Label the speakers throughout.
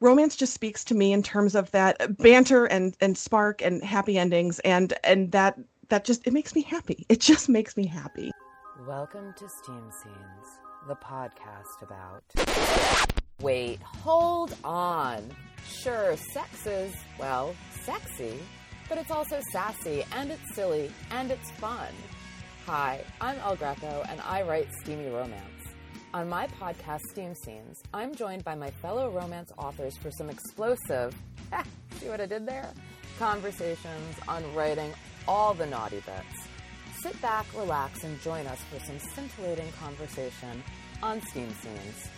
Speaker 1: romance just speaks to me in terms of that banter and and spark and happy endings and and that that just it makes me happy. It just makes me happy.
Speaker 2: Welcome to Steam Scenes, the podcast about. Wait, hold on. Sure, sex is, well, sexy, but it's also sassy and it's silly and it's fun. Hi, I'm El Greco and I write steamy romance. On my podcast, Steam Scenes, I'm joined by my fellow romance authors for some explosive, see what I did there? Conversations on writing all the naughty bits. Sit back, relax, and join us for some scintillating conversation on Steam Scenes.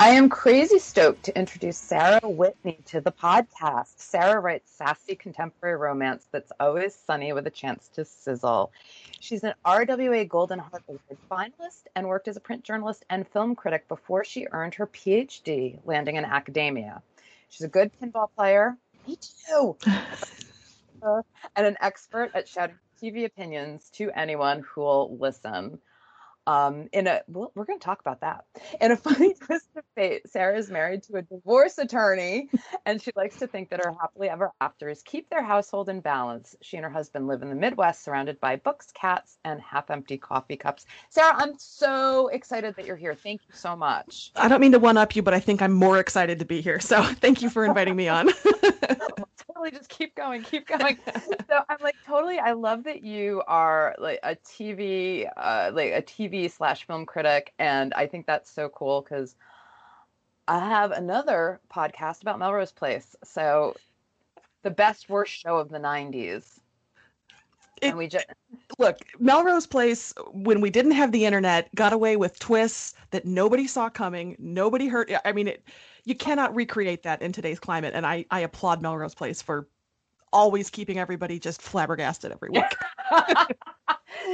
Speaker 2: I am crazy stoked to introduce Sarah Whitney to the podcast. Sarah writes sassy contemporary romance that's always sunny with a chance to sizzle. She's an RWA Golden Heart Award finalist and worked as a print journalist and film critic before she earned her PhD, landing in academia. She's a good pinball player. Me too. and an expert at shouting TV opinions to anyone who will listen. Um, in a, well, we're going to talk about that. In a funny twist of fate, Sarah is married to a divorce attorney, and she likes to think that her happily ever afters keep their household in balance. She and her husband live in the Midwest, surrounded by books, cats, and half-empty coffee cups. Sarah, I'm so excited that you're here. Thank you so much.
Speaker 1: I don't mean to one up you, but I think I'm more excited to be here. So thank you for inviting me on.
Speaker 2: totally just keep going, keep going. so I'm like totally. I love that you are like a TV, uh, like a TV slash film critic, and I think that's so cool because I have another podcast about Melrose Place. So the best worst show of the '90s.
Speaker 1: It, and we just look Melrose Place when we didn't have the internet got away with twists that nobody saw coming. Nobody heard. I mean, it you cannot recreate that in today's climate. And I, I applaud Melrose Place for always keeping everybody just flabbergasted every week.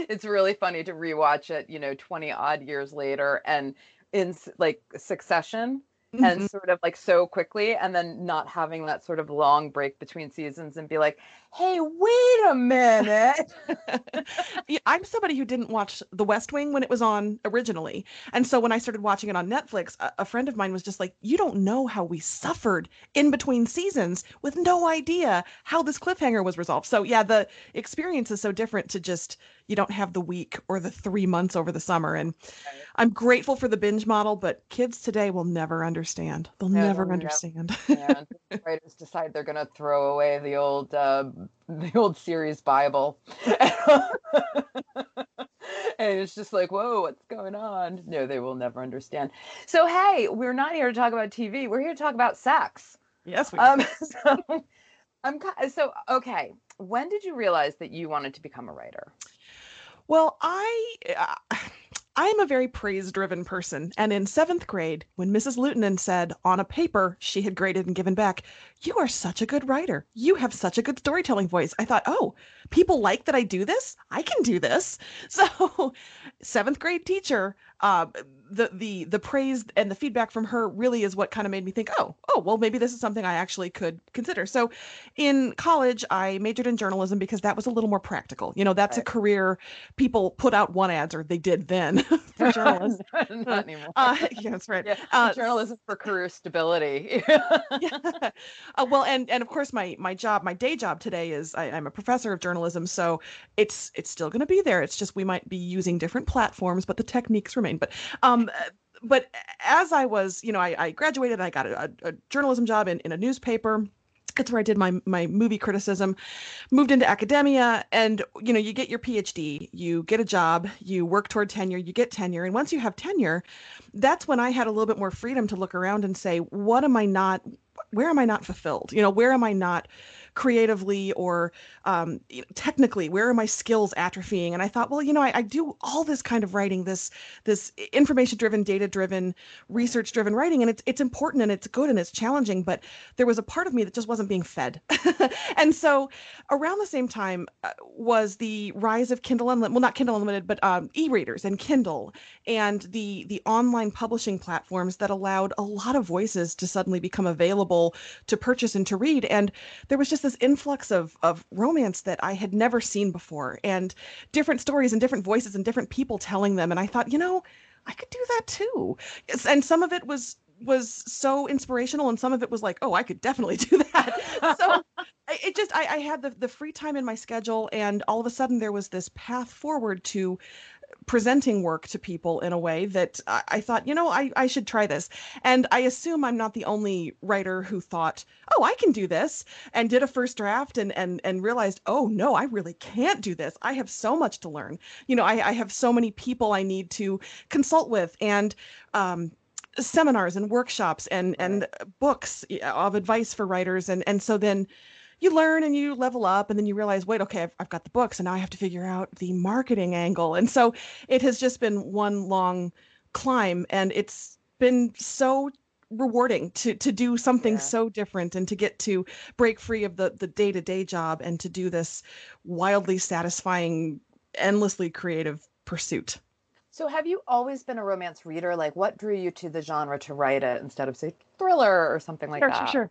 Speaker 2: it's really funny to rewatch it, you know, 20 odd years later and in like succession mm-hmm. and sort of like so quickly and then not having that sort of long break between seasons and be like, hey, wait a minute.
Speaker 1: I'm somebody who didn't watch The West Wing when it was on originally. And so when I started watching it on Netflix, a, a, friend of mine was just like, You don't know how we suffered in between seasons with no idea how this cliffhanger was resolved. So, yeah, the experience is so different to just, you don't have the week or the three months over the summer. And I'm grateful for the binge model, but kids today will never understand. They'll no, never understand.
Speaker 2: yeah, writers decide they're going to throw away the old. Uh, the old series Bible. and it's just like, whoa, what's going on? No, they will never understand. So, hey, we're not here to talk about TV. We're here to talk about sex.
Speaker 1: Yes, we um,
Speaker 2: so, I'm so okay. When did you realize that you wanted to become a writer?
Speaker 1: Well, I. Uh, I am a very praise driven person, and in seventh grade, when Mrs. Lutonen said on a paper she had graded and given back, You are such a good writer. You have such a good storytelling voice. I thought, Oh, people like that I do this? I can do this. So, seventh grade teacher, uh, the the the praise and the feedback from her really is what kind of made me think, oh, oh, well, maybe this is something I actually could consider. So, in college, I majored in journalism because that was a little more practical. You know, that's right. a career people put out one ads or they did then for journalists.
Speaker 2: Not anymore. Uh,
Speaker 1: yeah, that's right.
Speaker 2: Yeah, uh, journalism for career stability.
Speaker 1: yeah. Uh, well, and and of course, my my job, my day job today is I, I'm a professor of journalism, so it's it's still going to be there. It's just we might be using different platforms, but the techniques remain. But um, but as I was, you know, I, I graduated, I got a, a, journalism job in, in a newspaper. That's where I did my my movie criticism. Moved into academia, and you know, you get your PhD, you get a job, you work toward tenure, you get tenure, and once you have tenure, that's when I had a little bit more freedom to look around and say, what am I not? Where am I not fulfilled? You know, where am I not? Creatively or um, technically where are my skills atrophying? And i thought well you know I, I do all this kind of writing this this information driven data driven research driven writing and it's it's important and it's good and it's challenging but there was a part of me that just wasn't being fed. And so around the same time uh, was the rise of kindle unlimited well not kindle unlimited but um, e-readers and kindle and the the online publishing platforms that allowed a lot of voices to suddenly become available to purchase and to read. And there was just this influx of of romance that I had never seen before and different stories and different voices and different people telling them and I thought, you know, I could do that too. And some of it was was so inspirational and some of it was like oh i could definitely do that so it just I, I, had the, the free time in my schedule and all of a sudden there was this path forward to presenting work to people in a way that I, I thought, you know, I, I should try this. And I assume I'm not the only writer who thought, oh, I can do this and did a first draft and and and realized, oh no, I really can't do this. I have so much to learn. You know, I, I have so many people I need to consult with and um, seminars and workshops and and books of advice for writers and and so then you learn and you level up and then you realize wait okay I've, I've got the books and now i have to figure out the marketing angle. And so it has just been one long climb and it's been so rewarding to to do something yeah. so different and to get to break free of the the day-to-day job and to do this wildly satisfying endlessly creative pursuit.
Speaker 2: So have you always been a romance reader? Like what drew you to the genre to write it instead of say thriller or something like
Speaker 1: sure,
Speaker 2: that?
Speaker 1: sure sure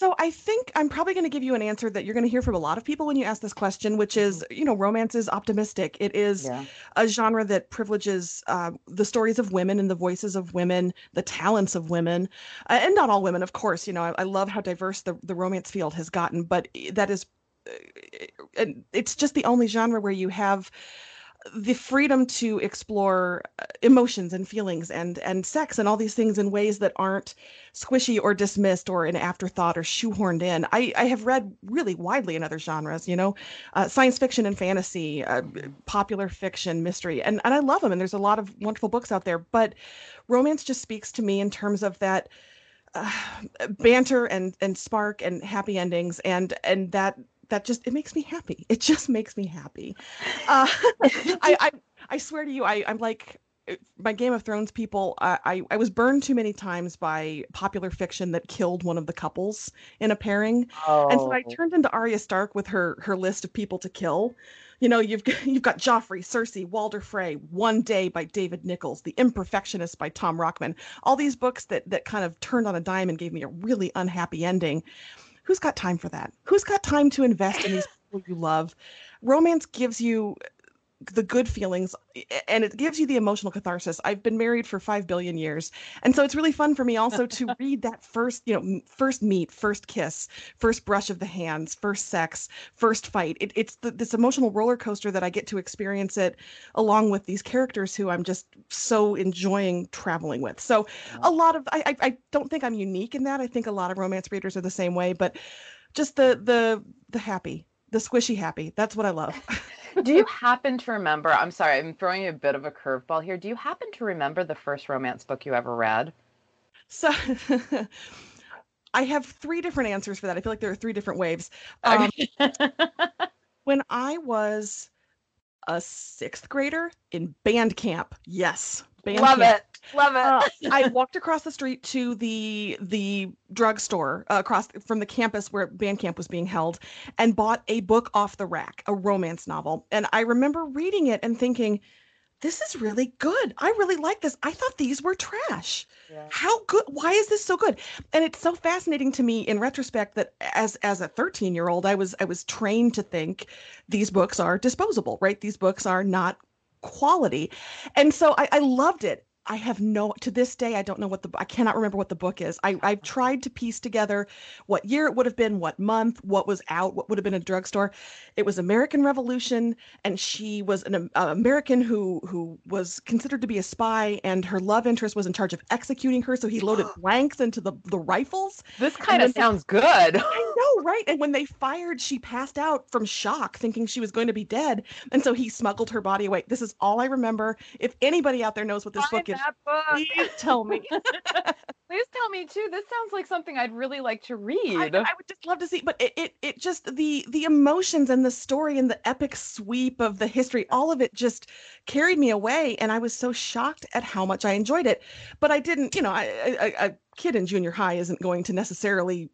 Speaker 1: so I think I'm probably going to give you an answer that you're going to hear from a lot of people when you ask this question, which is, mm-hmm. you know, romance is optimistic. It is yeah. a genre that privileges uh, the stories of women and the voices of women, the talents of women, uh, and not all women, of course. You know, I, I love how diverse the, the romance field has gotten, but that is, uh, it's just the only genre where you have the freedom to explore uh, emotions and feelings and and sex and all these things in ways that aren't squishy or dismissed or an afterthought or shoehorned in. I, I have read really widely in other genres, you know, uh, science fiction and fantasy, uh, popular fiction, mystery, and and I love them. And there's a lot of wonderful books out there, but romance just speaks to me in terms of that. Uh, banter and and spark and happy endings and and that that just it makes me happy. It just makes me happy. Uh, I, I I swear to you, I I'm like my Game of Thrones people. I, I I was burned too many times by popular fiction that killed one of the couples in a pairing, oh. and so I oh. turned into Arya Stark with her her list of people to kill. You know, you've you've got Joffrey, Cersei, Walder Frey, One Day by David Nicholls, The Imperfectionist by Tom Rachman. All these books that that kind of turned on a dime and gave me a really unhappy ending who's got time for that? Who's got time to invest in these people you love? Romance gives you the good feelings and it gives you the emotional catharsis. I've been married for 5 billion years. And so it's really fun for me also to read that first, you know, first meet, first kiss, first brush of the hands, first sex, first fight. It, it's the, this emotional roller coaster that I get to experience it along with these characters who I'm just so enjoying traveling with. So a lot of I, I I don't think I'm unique in that. I think a lot of romance readers are the same way, but just the the the happy, the squishy happy. That's what I love.
Speaker 2: do you happen to remember? I'm sorry, I'm throwing you a bit of a curveball here. Do you happen to remember the first romance book you ever read?
Speaker 1: So I have three different answers for that. I feel like there are three different waves. Um, when I was a sixth grader in band camp, yes,
Speaker 2: band Love camp. it. Love it. Uh,
Speaker 1: I walked across the street to the the drugstore uh, across from the campus where band camp was being held and bought a book off the rack, a romance novel. And I remember reading it and thinking, this is really good. I really like this. I thought these were trash. Yeah. How good? Why is this so good? And it's so fascinating to me in retrospect that as as a 13 year old, I was I was trained to think these books are disposable, right? These books are not quality. And so I, I loved it. I have no to this day I don't know what the I cannot remember what the book is. I I've tried to piece together what year it would have been, what month, what was out, what would have been a drugstore. It was American Revolution, and she was an uh, American who who was considered to be a spy, and her love interest was in charge of executing her. So he loaded blanks into the the rifles.
Speaker 2: This kind of sounds they, good.
Speaker 1: I know, right? And when they fired, she passed out from shock, thinking she was going to be dead, and so he smuggled her body away. This is all I remember. If anybody out there knows what this book book. Please tell me.
Speaker 2: Please tell me too. This sounds like something I'd really like to read. I,
Speaker 1: I, would just love to see, but it, it it just the the emotions and the story and the epic sweep of the history, all of it just carried me away, and I was so shocked at how much I enjoyed it. But I didn't, you know, I, I, a kid in junior high isn't going to necessarily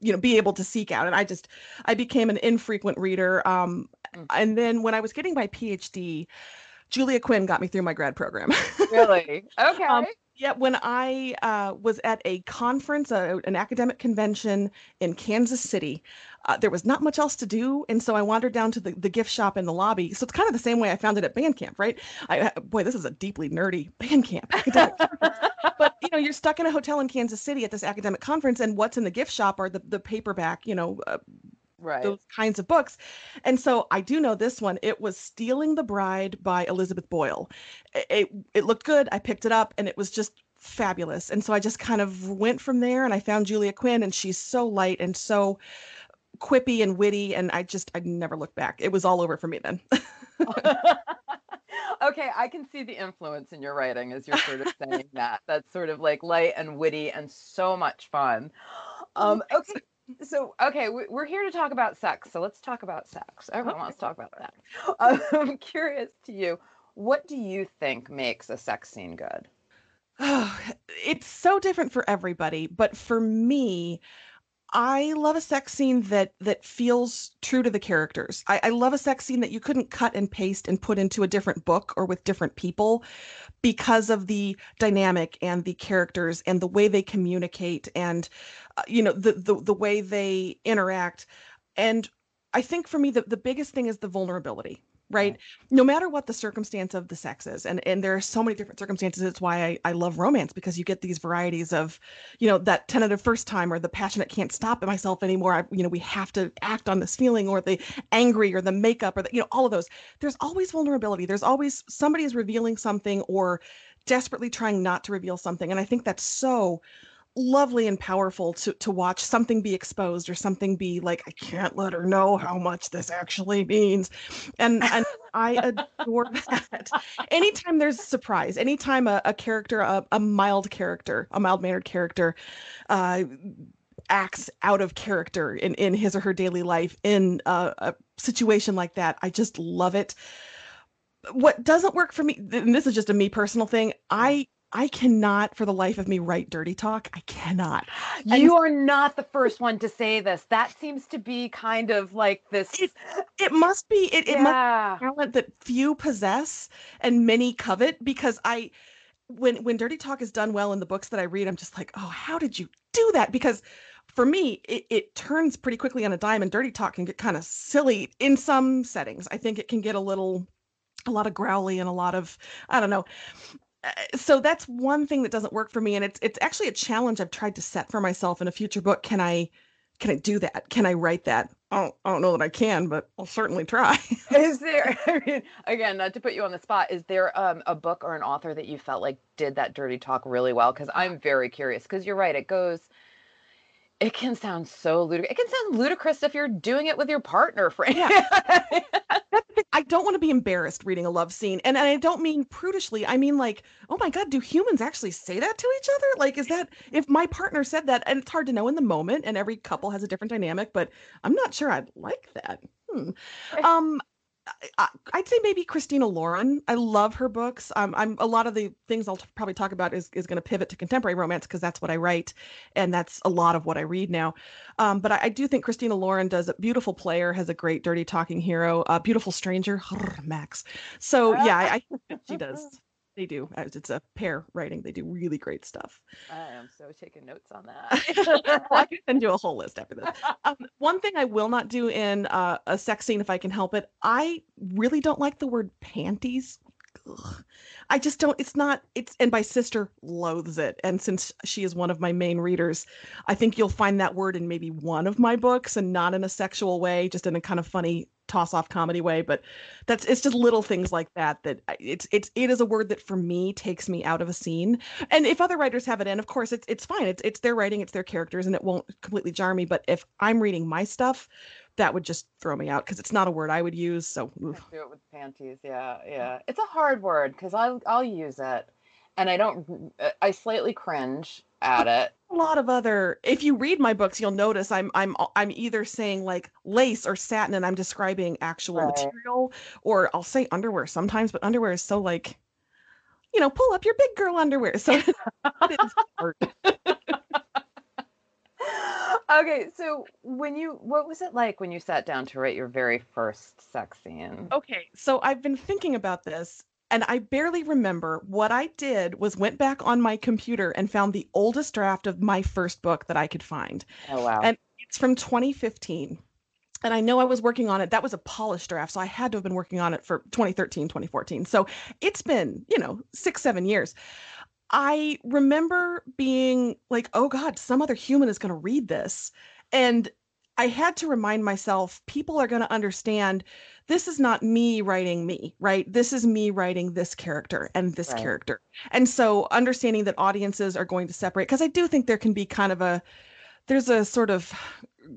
Speaker 1: you know be able to seek out and i just i became an infrequent reader um mm. and then when i was getting my phd Julia Quinn got me through my grad program.
Speaker 2: really? Okay. Um,
Speaker 1: Yeah, when I uh, was at a conference, uh, an academic convention in Kansas City, uh, there was not much else to do, and so I wandered down to the, the gift shop in the lobby. So it's kind of the same way I found it at Bandcamp, right? I, uh, boy, this is a deeply nerdy Bandcamp. but you know, you're stuck in a hotel in Kansas City at this academic conference, and what's in the gift shop are the the paperback, you know, uh,
Speaker 2: right.
Speaker 1: those kinds of books. And so I do know this one. It was Stealing the Bride by Elizabeth Boyle. It, it, it looked good. I picked it up and it was just fabulous. And so I just kind of went from there and I found Julia Quinn and she's so light and so quippy and witty and I just I never looked back. It was all over for me then.
Speaker 2: okay, I can see the influence in your writing as you're sort of saying that. That's sort of like light and witty and so much fun. Um, okay, so okay, we're here to talk about sex. So let's talk about sex. Everyone okay. wants to talk about that. I'm curious to you, what do you think makes a sex scene good?
Speaker 1: Oh, it's so different for everybody, but for me, I love a sex scene that that feels true to the characters. I, I, love a sex scene that you couldn't cut and paste and put into a different book or with different people because of the dynamic and the characters and the way they communicate and uh, you know the, the the way they interact. And I think for me the, the biggest thing is the vulnerability right? No matter what the circumstance of the sex is and and there are so many different circumstances it's why I, I love romance because you get these varieties of you know that tentative first time or the passionate can't stop myself anymore. I, you know we have to act on this feeling or the angry or the makeup or the you know all of those. There's always vulnerability. There's always somebody is revealing something or desperately trying not to reveal something. And i think that's so lovely and powerful to to watch something be exposed or something be like I can't let her know how much this actually means. And and I adore that. Anytime there's a surprise anytime a, a character a, a mild character a mild mannered character uh acts out of character in in his or her daily life in a, a situation like that I just love it. What doesn't work for me and this is just a me personal thing I I cannot for the life of me write dirty talk. I cannot.
Speaker 2: You are not the first one to say this. That seems to be kind of like this.
Speaker 1: It, it must be it, yeah. it must be talent that few possess and many covet because I when when dirty talk is done well in the books that I read, I'm just like, oh, how did you do that? Because for me, it, it turns pretty quickly on a dime and dirty talk can get kind of silly in some settings. I think it can get a little a lot of growly and a lot of I don't know so that's one thing that doesn't work for me and it's it's actually a challenge I've tried to set for myself in a future book. Can I can I do that? Can I write that? I don't, I don't know that I can but I'll certainly try.
Speaker 2: Is there I mean again not to put you on the spot is there um, a book or an author that you felt like did that dirty talk really well? Because I'm very curious because you're right it goes it can sound so ludicrous. It can sound ludicrous if you're doing it with your partner, friend. Yeah.
Speaker 1: I don't want to be embarrassed reading a love scene. And, and I don't mean prudishly. I mean like, oh my God, do humans actually say that to each other? Like, is that if my partner said that, and it's hard to know in the moment, and every couple has a different dynamic, but I'm not sure I'd like that. Hmm. Um, I, would say maybe Christina Lauren. I love her books. Um, I'm a lot of the things I'll t- probably talk about is is going to pivot to contemporary romance because that's what I write, and that's a lot of what I read now. Um, but I, I, do think Christina Lauren does a beautiful player, has a great dirty talking hero, a beautiful stranger, Max. So yeah, I, I she does they do. It's a pair writing. They do really great stuff.
Speaker 2: I am so taking notes on that.
Speaker 1: I can send you a whole list after this. Um, one thing I will not do in uh, a sex scene, if I can help it, I really don't like the word panties. Ugh. I just don't. It's not. It's and my sister loathes it. And since she is one of my main readers, I think you'll find that word in maybe one of my books, and not in a sexual way, just in a kind of funny toss off comedy way but that's it's just little things like that that uh, it's it's it is a word that for me takes me out of a scene. And if other writers have it in of course it's it's fine. It's it's their writing it's their characters and it won't completely jar me. But if i'm reading my stuff that would just throw me out because it's not a word i would use so
Speaker 2: do it with panties. Yeah yeah. It's a hard word because i'll i'll use it. And i don't uh, i slightly cringe at it.
Speaker 1: A lot of other if you read my books you'll notice I'm I'm I'm either saying like lace or satin and I'm describing actual right. material or I'll say underwear sometimes but underwear is so like you know pull up your big girl underwear so
Speaker 2: okay so when you what was it like when you sat down to write your very first sex scene
Speaker 1: okay so i've been thinking about this and I barely remember. What I did was went back on my computer and found the oldest draft of my first book that I could find.
Speaker 2: Oh wow.
Speaker 1: And it's from 2015. And I know I was working on it. That was a polished draft. So I had to have been working on it for 2013, 2014. So it's been, you know, six, seven years. I remember being like, oh God, some other human is going to read this. And I had to remind myself people are going to understand this is not me writing me, right? This is me writing this character and this
Speaker 2: Right.
Speaker 1: character. And so understanding that audiences are going to separate, because I do think there can be kind of a, there's a sort of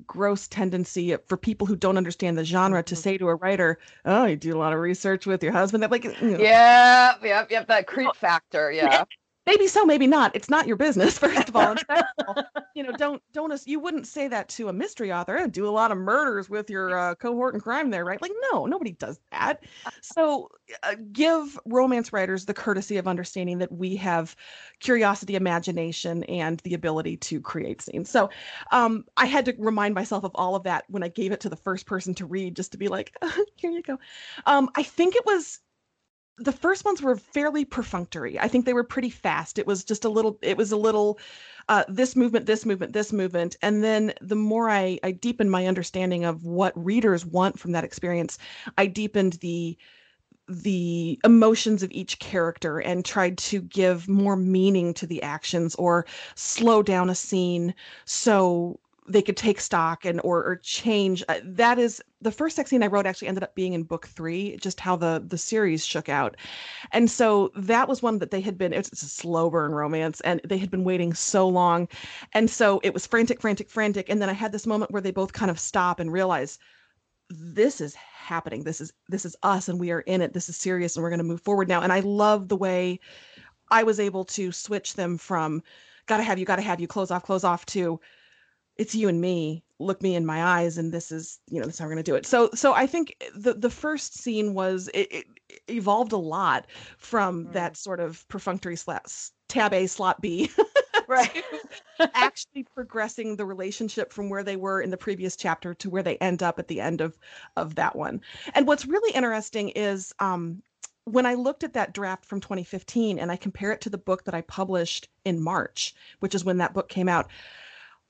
Speaker 1: gross tendency for people who don't understand the genre to
Speaker 2: Mhm.
Speaker 1: say to a writer, "Oh, you do a lot of research with your husband." That like, you know,
Speaker 2: Yeah, yep, yep. That creep factor. Yeah.
Speaker 1: maybe so, maybe not. It's not your business, first of all. And second of all, you know, don't don't you wouldn't say that to a mystery author. "Oh, do a lot of murders with your uh, cohort in crime there, right? Like, no, nobody does that. So, uh, give romance writers the courtesy of understanding that we have curiosity, imagination, and the ability to create scenes. So, um, I had to remind myself of all of that when I gave it to the first person to read, just to be like, here you go. Um, I think it was the first ones were fairly perfunctory. I think they were pretty fast. It was just a little. It was a little. Uh, this movement, this movement, this movement, and then the more I I deepened my understanding of what readers want from that experience, I deepened the the emotions of each character and tried to give more meaning to the actions or slow down a scene so they could take stock and or, or change. Uh, that is the first sex scene i wrote actually ended up being in book three just how the the series shook out. And so that was one that they had been it's, it's a slow burn romance and they had been waiting so long. And so it was frantic frantic frantic. And then i had this moment where they both kind of stop and realize this is happening. This is this is us and we are in it. This is serious and we're going to move forward now. And i love the way i was able to switch them from gotta have you gotta have you close off close off to it's you and me look me in my eyes and this is you know this is how we're going to do it so so i think the the first scene was it, it evolved a lot from
Speaker 2: Mm.
Speaker 1: that sort of perfunctory slot tab a slot b
Speaker 2: Right.
Speaker 1: actually progressing the relationship from where they were in the previous chapter to where they end up at the end of of that one. And what's really interesting is um when I looked at that draft from 2015 and I compare it to the book that I published in March, which is when that book came out,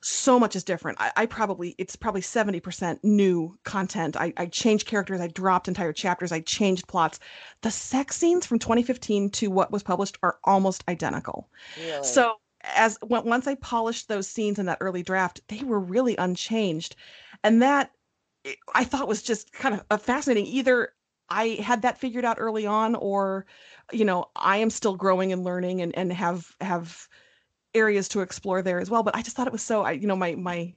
Speaker 1: so much is different. I, I probably it's probably 70% new content. I, I changed characters, I dropped entire chapters, I changed plots. The sex scenes from 2015 to what was published are almost identical.
Speaker 2: Really.
Speaker 1: So as once I polished those scenes in that early draft, they were really unchanged, and that I thought was just kind of a fascinating. Either I had that figured out early on, or you know I am still growing and learning and and have have areas to explore there as well. But I just thought it was so I you know my my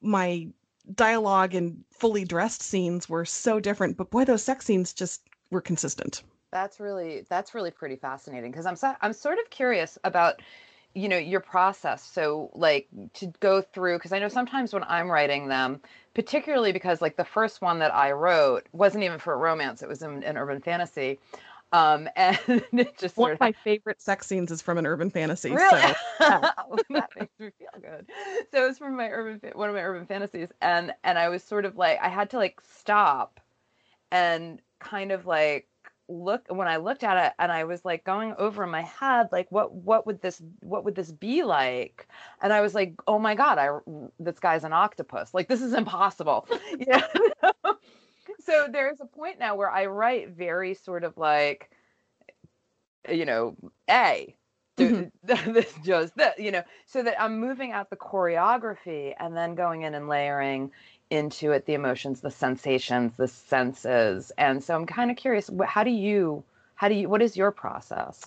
Speaker 1: my dialogue and fully dressed scenes were so different, but boy, those sex scenes just were consistent.
Speaker 2: That's really that's really pretty fascinating because I'm so, I'm sort of curious about you know your process. So like to go through because I know sometimes when I'm writing them, particularly because like the first one that I wrote wasn't even for a romance; it was in an urban fantasy, um, and it just
Speaker 1: One
Speaker 2: sort
Speaker 1: of my favorite sex scenes is from an urban fantasy.
Speaker 2: Really?
Speaker 1: So yeah.
Speaker 2: that makes me feel good. So it was from my urban one of my urban fantasies, and and I was sort of like I had to like stop and kind of like look when I looked at it, and I was like going over in my head like what what would this what would this be like? And I was like, oh my god, I this guy's an octopus. Like this is impossible. yeah. So there's a point now where I write very sort of like you know, mm-hmm. A, do this just that, you know, so that I'm moving out the choreography and then going in and layering into it the emotions, the sensations, the senses. And so I'm kind of curious, how do you, how do you, what is your process?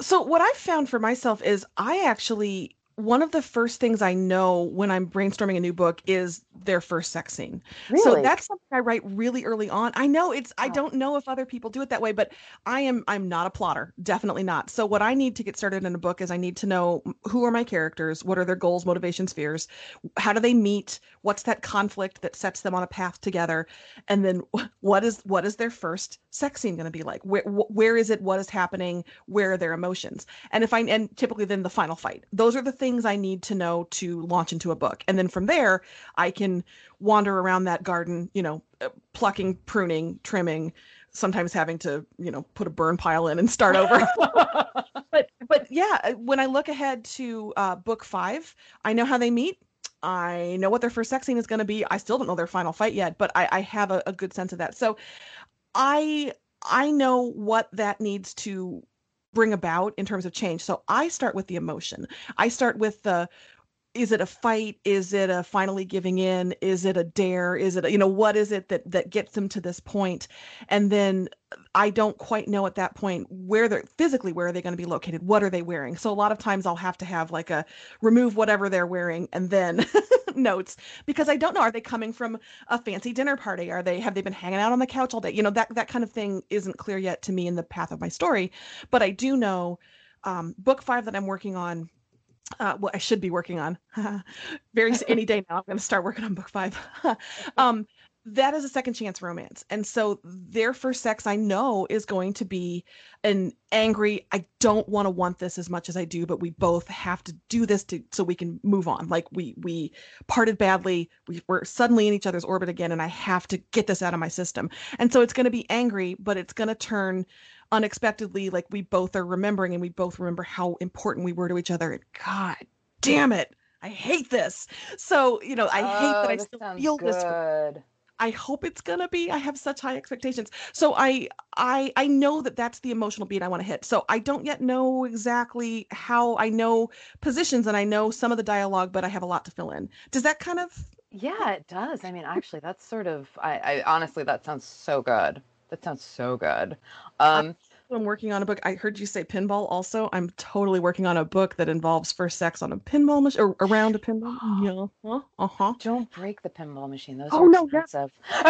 Speaker 1: So what I've found for myself is I actually one of the first things I know when I'm brainstorming a new book is their first sex scene. So that's something I write really early on. I know it's I don't know if other people do it that way, but I am I'm not a plotter, definitely not. So what I need to get started in a book is I need to know who are my characters, what are their goals, motivations, fears, how do they meet, what's that conflict that sets them on a path together, and then what is what is their first sex scene going to be like? Where wh- where is it? What is happening? Where are their emotions? And if I and typically then the final fight. Those are the things I need to know to launch into a book. And then from there, I can wander around that garden, you know, uh, plucking, pruning, trimming, sometimes having to you know put a burn pile in and start over. But but yeah uh, when i look ahead to uh, book five i know how they meet. I know what their first sex scene is going to be. I still don't know their final fight yet but i, I have a, a good sense of that. So i i know what that needs to bring about in terms of change. So i start with the emotion. I start with the is it a fight? Is it a finally giving in? Is it a dare? Is it a, you know what is it that that gets them to this point? And then i don't quite know at that point where they're physically where are they going to be located? What are they wearing? So a lot of times i'll have to have like a remove whatever they're wearing and then notes because i don't know are they coming from a fancy dinner party? Are they have they been hanging out on the couch all day? You know that that kind of thing isn't clear yet to me in the path of my story but i do know um, book five that i'm working on uh, what I should be working on. Very any day now, I'm going to start working on book five. um, that is a second chance romance, and so their first sex, I know, is going to be an angry. I don't want to want this as much as I do, but we both have to do this to so we can move on. Like we we parted badly, we were suddenly in each other's orbit again, and I have to get this out of my system. And so it's going to be angry, but it's going to turn unexpectedly like we both are remembering and we both remember how important we were to each other and god damn it i hate this. So you know i
Speaker 2: oh,
Speaker 1: hate that oh, i still feel
Speaker 2: good.
Speaker 1: this i hope it's gonna be i have such high expectations. So i i i know that that's the emotional beat i want to hit. So i don't yet know exactly how i know positions and i know some of the dialogue but i have a lot to fill in. Does that kind of
Speaker 2: yeah it does. I mean actually that's sort of i, I honestly that sounds so good that sounds so good. Um,
Speaker 1: I'm working on a book. I heard you say pinball also. I'm totally working on a book that involves first sex on a pinball machine or around a pinball. Yeah. Uh huh.
Speaker 2: Don't break the pinball machine. Those oh, are no, expensive.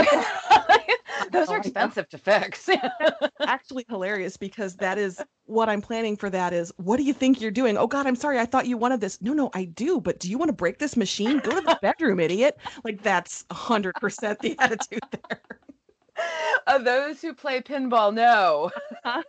Speaker 2: Those oh, are expensive to fix.
Speaker 1: Actually hilarious because that is what I'm planning for that is what do you think you're doing? Oh god, I'm sorry. I thought you wanted this. No, no, I do, but do you want to break this machine? Go to the bedroom, idiot. Like that's 100% the attitude there.
Speaker 2: Uh, those who play pinball know.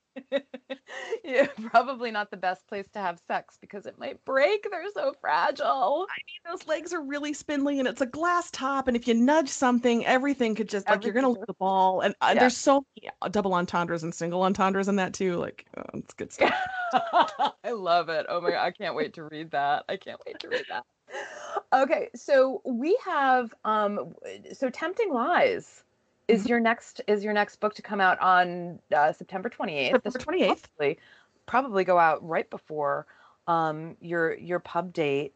Speaker 2: yeah, probably not the best place to have sex because it might break. They're so fragile.
Speaker 1: I mean, those legs are really spindly and it's a glass top. And if you nudge something, everything could just, like, you're going to lose the ball. And uh, yeah. there's so many double entendres and single entendres in that too. Like, oh, it's good stuff.
Speaker 2: I love it. Oh my God. I can't wait to read that. I can't wait to read that. Okay. So we have, um, so Tempting Lies is mm-hmm. your next is your next book to come out on uh, September 28th?
Speaker 1: September 28th.
Speaker 2: Probably, probably go out right before um, your your pub date.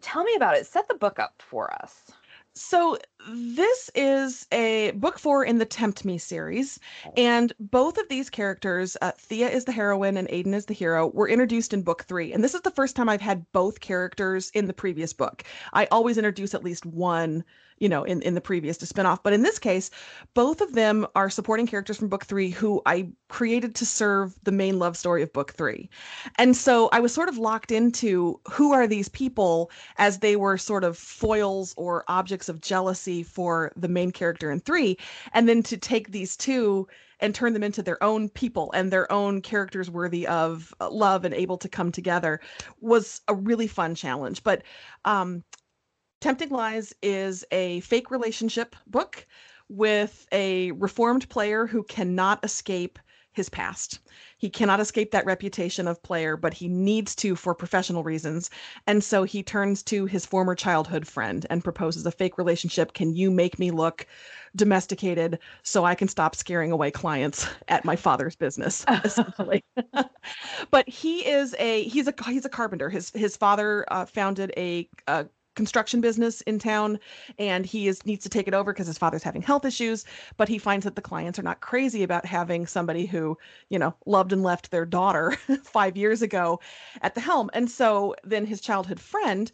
Speaker 2: Tell me about it. Set the book up for us.
Speaker 1: So this is a book four in the Tempt Me series, and both of these characters, uh, Thea is the heroine and Aiden is the hero, were introduced in book three. And this is the first time I've had both characters in the previous book. I always introduce at least one you know, in, in the previous to spin off. But in this case, both of them are supporting characters from book three who I created to serve the main love story of book three. And so I was sort of locked into who are these people as they were sort of foils or objects of jealousy for the main character in three. And then to take these two and turn them into their own people and their own characters worthy of love and able to come together was a really fun challenge. But um, Tempting Lies is a fake relationship book with a reformed player who cannot escape his past. He cannot escape that reputation of player, but he needs to for professional reasons. And so he turns to his former childhood friend and proposes a fake relationship. Can you make me look domesticated so I can stop scaring away clients at my father's business, essentially? but he is a he's a he's a carpenter. His his father uh, founded a, a construction business in town and he is needs to take it over because his father's having health issues but he finds that the clients are not crazy about having somebody who you know loved and left their daughter 5 years ago at the helm. And so then his childhood friend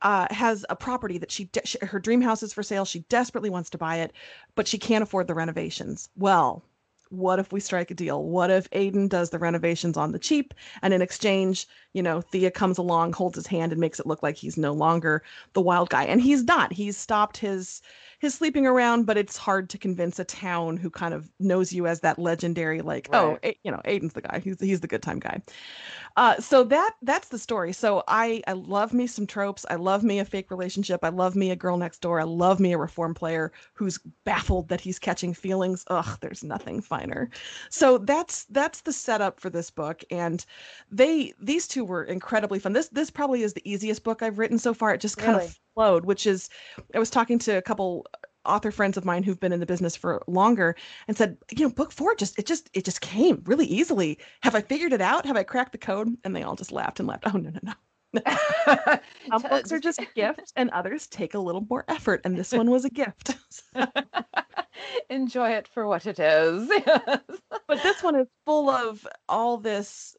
Speaker 1: uh, has a property that she, de- she her dream house is for sale. She desperately wants to buy it but she can't afford the renovations. Well what if we strike a deal? What if Aiden does the renovations on the cheap and in exchange, you know, Thea comes along, holds his hand and makes it look like he's no longer the wild guy. And he's not. He's stopped his his sleeping around, but it's hard to convince a town who kind of knows you as that legendary like, oh, right. oh, a- you know, Aiden's the guy. He's he's the good time guy. Uh, so that that's the story. So I I love me some tropes. I love me a fake relationship. I love me a girl next door. I love me a reform player who's baffled that he's catching feelings. Ugh, there's nothing finer. So that's that's the setup for this book, and they these two were incredibly fun. This this probably is the easiest book I've written so far. It just kind
Speaker 2: Really?
Speaker 1: of which is I was talking to a couple author friends of mine who've been in the business for longer and said you know book four just it just it just came really easily. Have i figured it out? Have i cracked the code? And they all just laughed and laughed. Oh no no no. Some books are just a gift and others take a little more effort and this one was a gift.
Speaker 2: Enjoy it for what it is.
Speaker 1: but this one is full of all this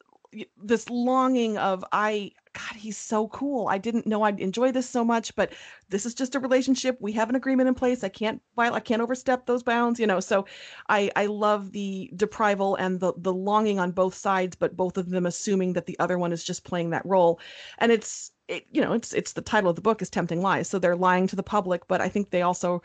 Speaker 1: this longing of i god he's so cool. I didn't know i'd enjoy this so much but this is just a relationship. We have an agreement in place. I can't i can't overstep those bounds you know so i i love the deprival and the the longing on both sides but both of them assuming that the other one is just playing that role. And it's it, you know it's it's the title of the book is tempting lies so they're lying to the public but i think they also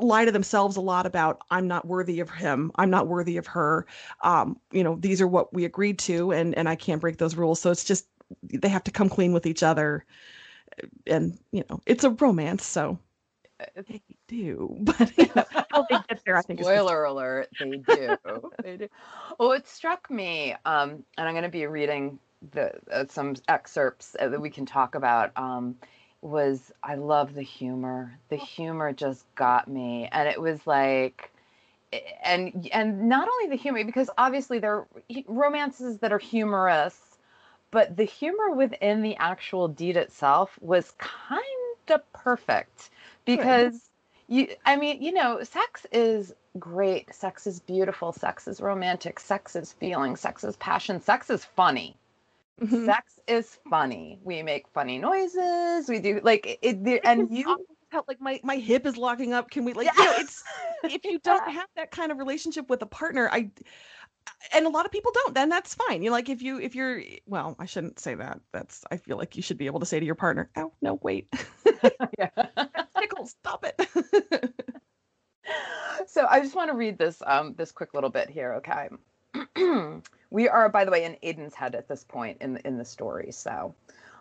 Speaker 1: lie to themselves a lot about i'm not worthy of him. I'm not worthy of her. Um you know these are what we agreed to and and i can't break those rules. So it's just they have to come clean with each other and you know it's a romance so they do but you know, how they get there i think is
Speaker 2: Spoiler alert, they do. they do. Well, it struck me, um, and I'm going to be reading the uh, some excerpts uh, that we can talk about. Um, was I love the humor. The humor just got me, and it was like, and and not only the humor because obviously there are romances that are humorous, but the humor within the actual deed itself was kind of perfect because you i mean you know sex is great. Sex is beautiful. Sex is romantic. Sex is feeling. Sex is passion. Sex is funny.
Speaker 1: Mhm.
Speaker 2: sex is funny. We make funny noises. We do like it, it and you
Speaker 1: like my my hip is locking up. Can we like
Speaker 2: Yeah.
Speaker 1: you know it's if you don't have that kind of relationship with a partner i and a lot of people don't then that's fine you know like if you if you're well i shouldn't say that that's i feel like you should be able to say to your partner oh no wait
Speaker 2: yeah.
Speaker 1: tickles stop it
Speaker 2: so I just want to read this um this quick little bit here, okay? we are, by the way, in Aiden's head at this point in the, in the story. So,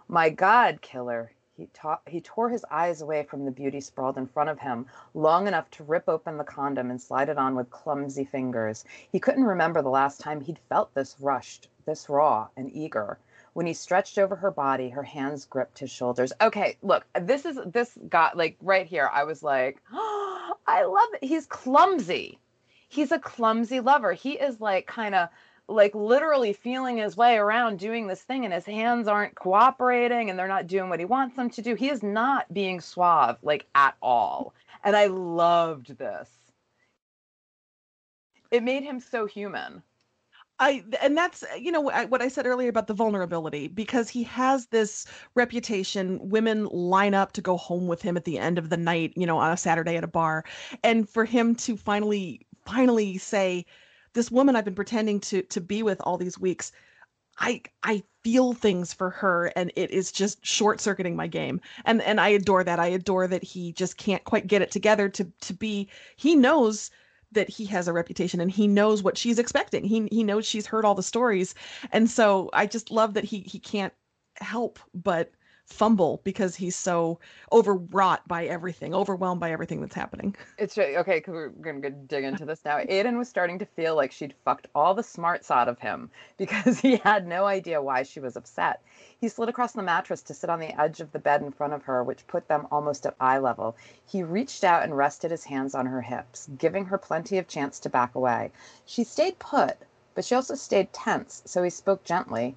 Speaker 2: my God, killer! He ta- he tore his eyes away from the beauty sprawled in front of him long enough to rip open the condom and slide it on with clumsy fingers. He couldn't remember the last time he'd felt this rushed, this raw and eager. When he stretched over her body, her hands gripped his shoulders. Okay, look, this is this got like right here. I was like, oh, I love it. He's clumsy. He's a clumsy lover. He is like kind of like literally feeling his way around doing this thing, and his hands aren't cooperating and they're not doing what he wants them to do. He is not being suave like at all. And I loved this. It made him so human.
Speaker 1: I and that's you know what I said earlier about the vulnerability because he has this reputation. Women line up to go home with him at the end of the night, you know, on a Saturday at a bar, and for him to finally finally say, "This woman I've been pretending to to be with all these weeks." I I feel things for her and it is just short circuiting my game. And and I adore that. I adore that he just can't quite get it together to to be he knows that he has a reputation and he knows what she's expecting. He he knows she's heard all the stories. And so I just love that he he can't help but fumble because he's so overwrought by everything, overwhelmed by everything that's happening.
Speaker 2: It's okay. okay. 'cause we're gonna dig into this now. Aiden was starting to feel like she'd fucked all the smarts out of him because he had no idea why she was upset. He slid across the mattress to sit on the edge of the bed in front of her, which put them almost at eye level. He reached out and rested his hands on her hips, giving her plenty of chance to back away. She stayed put, but she also stayed tense, so he spoke gently.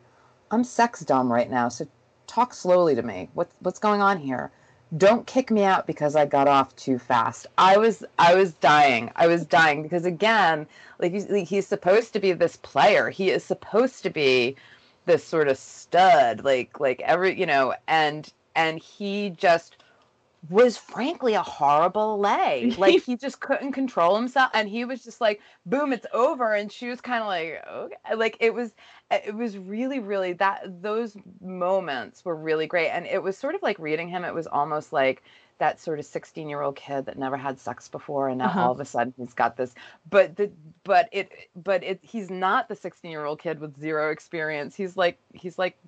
Speaker 2: I'm sex dumb right now, so talk slowly to me. What's what's going on here? Don't kick me out because I got off too fast. I was I was dying. I was dying because again, like he's, he's supposed to be this player. He is supposed to be this sort of stud, like like every you know, and and he just was frankly a horrible lay. Like he just couldn't control himself, and he was just like, "Boom, it's over," and she was kind of like, "Okay," like it was it was really really that those moments were really great and it was sort of like reading him it was almost like that sort of 16 year old kid that never had sex before and now
Speaker 1: Uh-huh.
Speaker 2: all of a sudden he's got this but the but it but it he's not the 16 year old kid with zero experience he's like he's like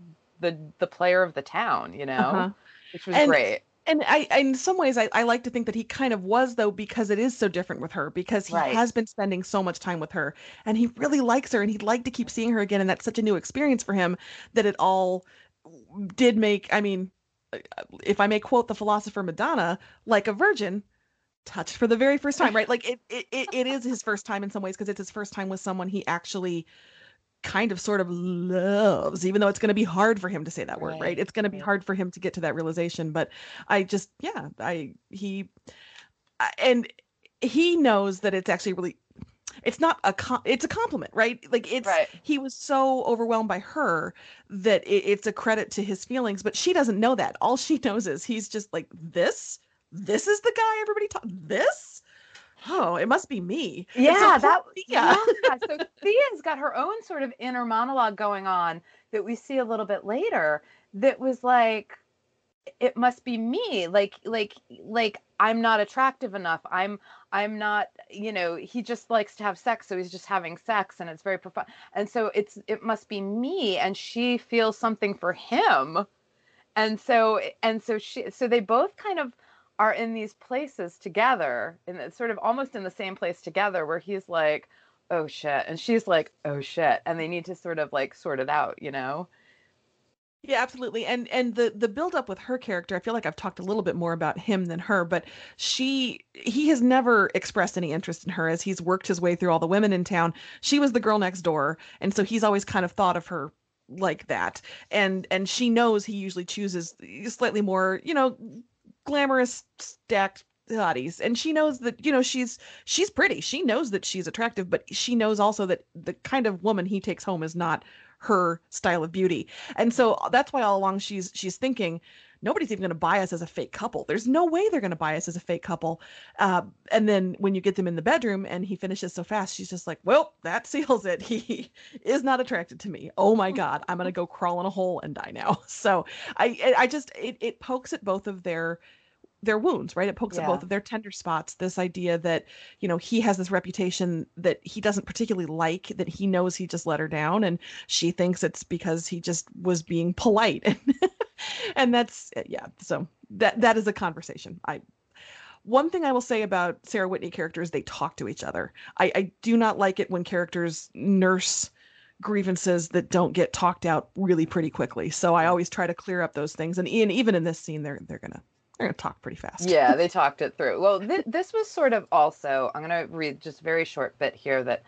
Speaker 2: the the player of the town you know
Speaker 1: Uh-huh.
Speaker 2: which was
Speaker 1: And-
Speaker 2: great
Speaker 1: And I, in some ways, I, I like to think that he kind of was, though, because it is so different with her, because he
Speaker 2: Right.
Speaker 1: has been spending so much time with her and he really likes her and he'd like to keep seeing her again. And that's such a new experience for him that it all did make, I mean, uh, if I may quote the philosopher Madonna, like a virgin touched for the very first time, right? Like it, it, it, it is his first time in some ways because it's his first time with someone he actually kind of sort of loves even though it's going to be hard for him to say that word right,
Speaker 2: Right,
Speaker 1: it's going to be hard for him to get to that realization but i just yeah i he I- and he knows that it's actually really it's not a com- it's a compliment right? Like it's
Speaker 2: right.
Speaker 1: he was so overwhelmed by her that it, it's a credit to his feelings but she doesn't know that. All she knows is he's just like this? This is the guy everybody talk this oh it must be me.
Speaker 2: Yeah that
Speaker 1: Thea-
Speaker 2: yeah so thea's got her own sort of inner monologue going on that we see a little bit later that was like it must be me like like like i'm not attractive enough. I'm i'm not you know he just likes to have sex so he's just having sex and it's very profound and so it's it must be me and she feels something for him. And so and so she so they both kind of are in these places together and it's sort of almost in the same place together where he's like oh shit and she's like oh shit and they need to sort of like sort it out you know
Speaker 1: Yeah, absolutely. And and the the build up with her character, I feel like I've talked a little bit more about him than her, but she he has never expressed any interest in her as he's worked his way through all the women in town. She was the girl next door, and so he's always kind of thought of her like that. And and she knows he usually chooses slightly more, you know, glamorous stacked hotties and she knows that you know she's she's pretty. She knows that she's attractive but she knows also that the kind of woman he takes home is not her style of beauty. And so that's why all along she's she's thinking nobody's even going to buy us as a fake couple. There's no way they're going to buy us as a fake couple. Uh, and then when you get them in the bedroom and he finishes so fast she's just like well that seals it. He is not attracted to me. Oh my god i'm going to go crawl in a hole and die now. So i i just it, it pokes at both of their their wounds, right? It pokes at both of their tender spots. This idea that, you know, he has this reputation that he doesn't particularly like, that he knows he just let her down. And she thinks it's because he just was being polite. and that's, eh, yeah. So that, that is a conversation. I, one thing I will say about Sarah Whitney characters, they talk to each other. I, I do not like it when characters nurse grievances that don't get talked out really pretty quickly. So I mm. always try to clear up those things. And Ian, even in this scene, they're they're gonna they're gonna talk pretty fast.
Speaker 2: yeah they talked it through well th- this was sort of also i'm going to read just a very short bit here that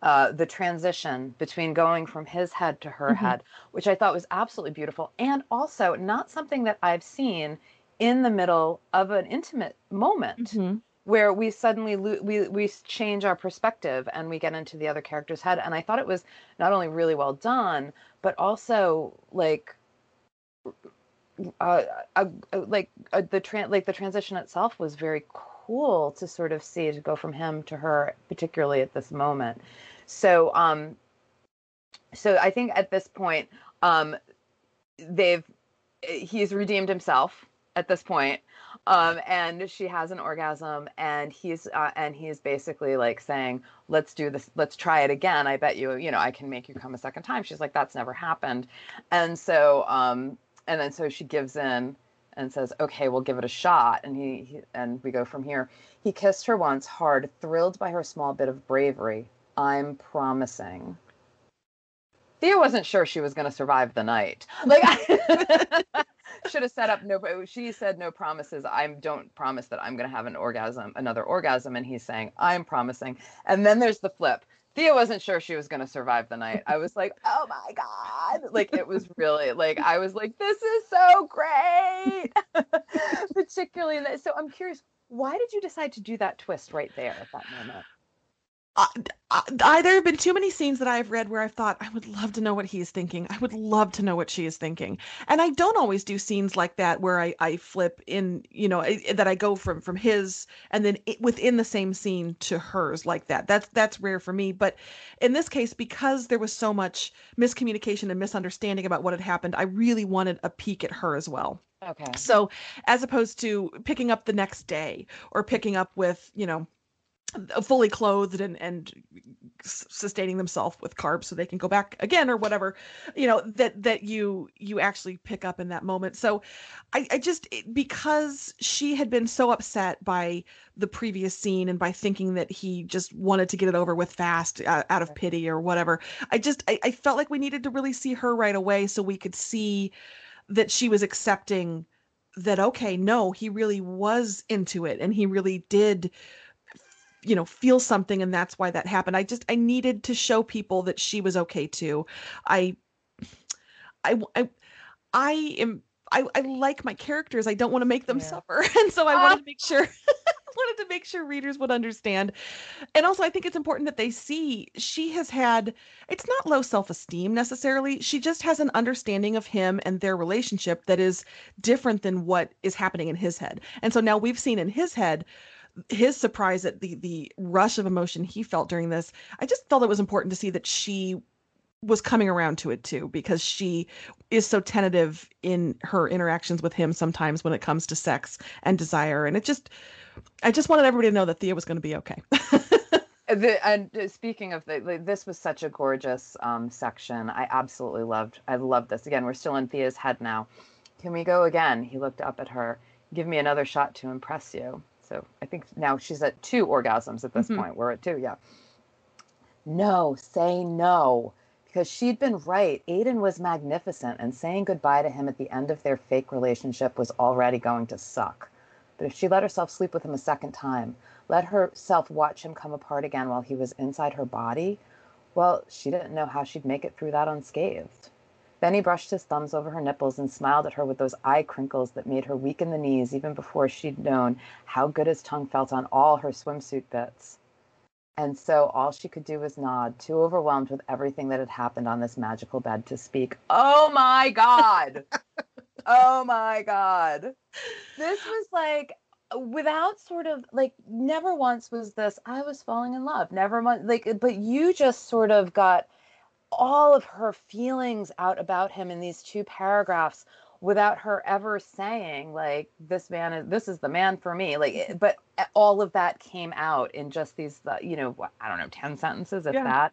Speaker 2: uh, the transition between going from his head to her
Speaker 1: Mhm.
Speaker 2: head which i thought was absolutely beautiful and also not something that i've seen in the middle of an intimate moment
Speaker 1: Mhm.
Speaker 2: where we suddenly lo- we we change our perspective and we get into the other character's head and i thought it was not only really well done but also like uh, uh, uh, like uh, the tran- like the transition itself was very cool to sort of see to go from him to her particularly at this moment. So um so i think at this point um they've he's redeemed himself at this point um and she has an orgasm and he's uh, and he's basically like saying let's do this let's try it again. I bet you you know i can make you come a second time. She's like that's never happened. And so um and then so she gives in and says okay we'll give it a shot and he, he and we go from here he kissed her once hard thrilled by her small bit of bravery i'm promising Thea wasn't sure she was going to survive the night. Like, I should have set up no. She said no promises. I don't promise that I'm going to have an orgasm, another orgasm, and he's saying I'm promising. And then there's the flip. Thea wasn't sure she was going to survive the night. I was like, oh my god! Like it was really like I was like, this is so great. Particularly that. So I'm curious, why did you decide to do that twist right there at that moment?
Speaker 1: I, there have been too many scenes that I've read where I've thought I would love to know what he's thinking. I would love to know what she is thinking. And I don't always do scenes like that where I, I flip in, you know, eh, that I go from from his and then it, within the same scene to hers like that. That's that's rare for me. But in this case, because there was so much miscommunication and misunderstanding about what had happened, I really wanted a peek at her as well.
Speaker 2: Okay.
Speaker 1: So as opposed to picking up the next day or picking up with, you know, fully clothed and and sustaining themselves with carbs so they can go back again or whatever you know that that you you actually pick up in that moment. So i i just because she had been so upset by the previous scene and by thinking that he just wanted to get it over with fast uh, out of pity or whatever i just I, I felt like we needed to really see her right away so we could see that she was accepting that okay no he really was into it and he really did you know feel something and that's why that happened i just i needed to show people that she was okay too i i i, I am I, I like my characters. I don't want to make them yeah. suffer. And so I wanted to make sure wanted to make sure readers would understand. And also I think it's important that they see she has had it's not low self-esteem necessarily. She just has an understanding of him and their relationship that is different than what is happening in his head. And so now we've seen in his head his surprise at the the rush of emotion he felt during this i just felt it was important to see that she was coming around to it too because she is so tentative in her interactions with him sometimes when it comes to sex and desire. And it just i just wanted everybody to know that thea was going to be okay.
Speaker 2: The, and speaking of the, like, this was such a gorgeous um, section. I absolutely loved i loved this. Again we're still in thea's head now. Can we go again? He looked up at her. Give me another shot to impress you so I think now she's at two orgasms at this mm-hmm. point. We're at two, yeah. No, say no. Because she'd been right. Aiden was magnificent, and saying goodbye to him at the end of their fake relationship was already going to suck. But if she let herself sleep with him a second time, let herself watch him come apart again while he was inside her body, well, she didn't know how she'd make it through that unscathed. Then he brushed his thumbs over her nipples and smiled at her with those eye crinkles that made her weak in the knees even before she'd known how good his tongue felt on all her swimsuit bits. And so all she could do was nod, too overwhelmed with everything that had happened on this magical bed to speak. Oh my God! oh my God! This was like, without sort of like, never once was this, I was falling in love. Never once, like, but you just sort of got all of her feelings out about him in these two paragraphs without her ever saying like this man is this is the man for me like eh, but eh, all of that came out in just these you know i don't know 10 sentences if yeah. that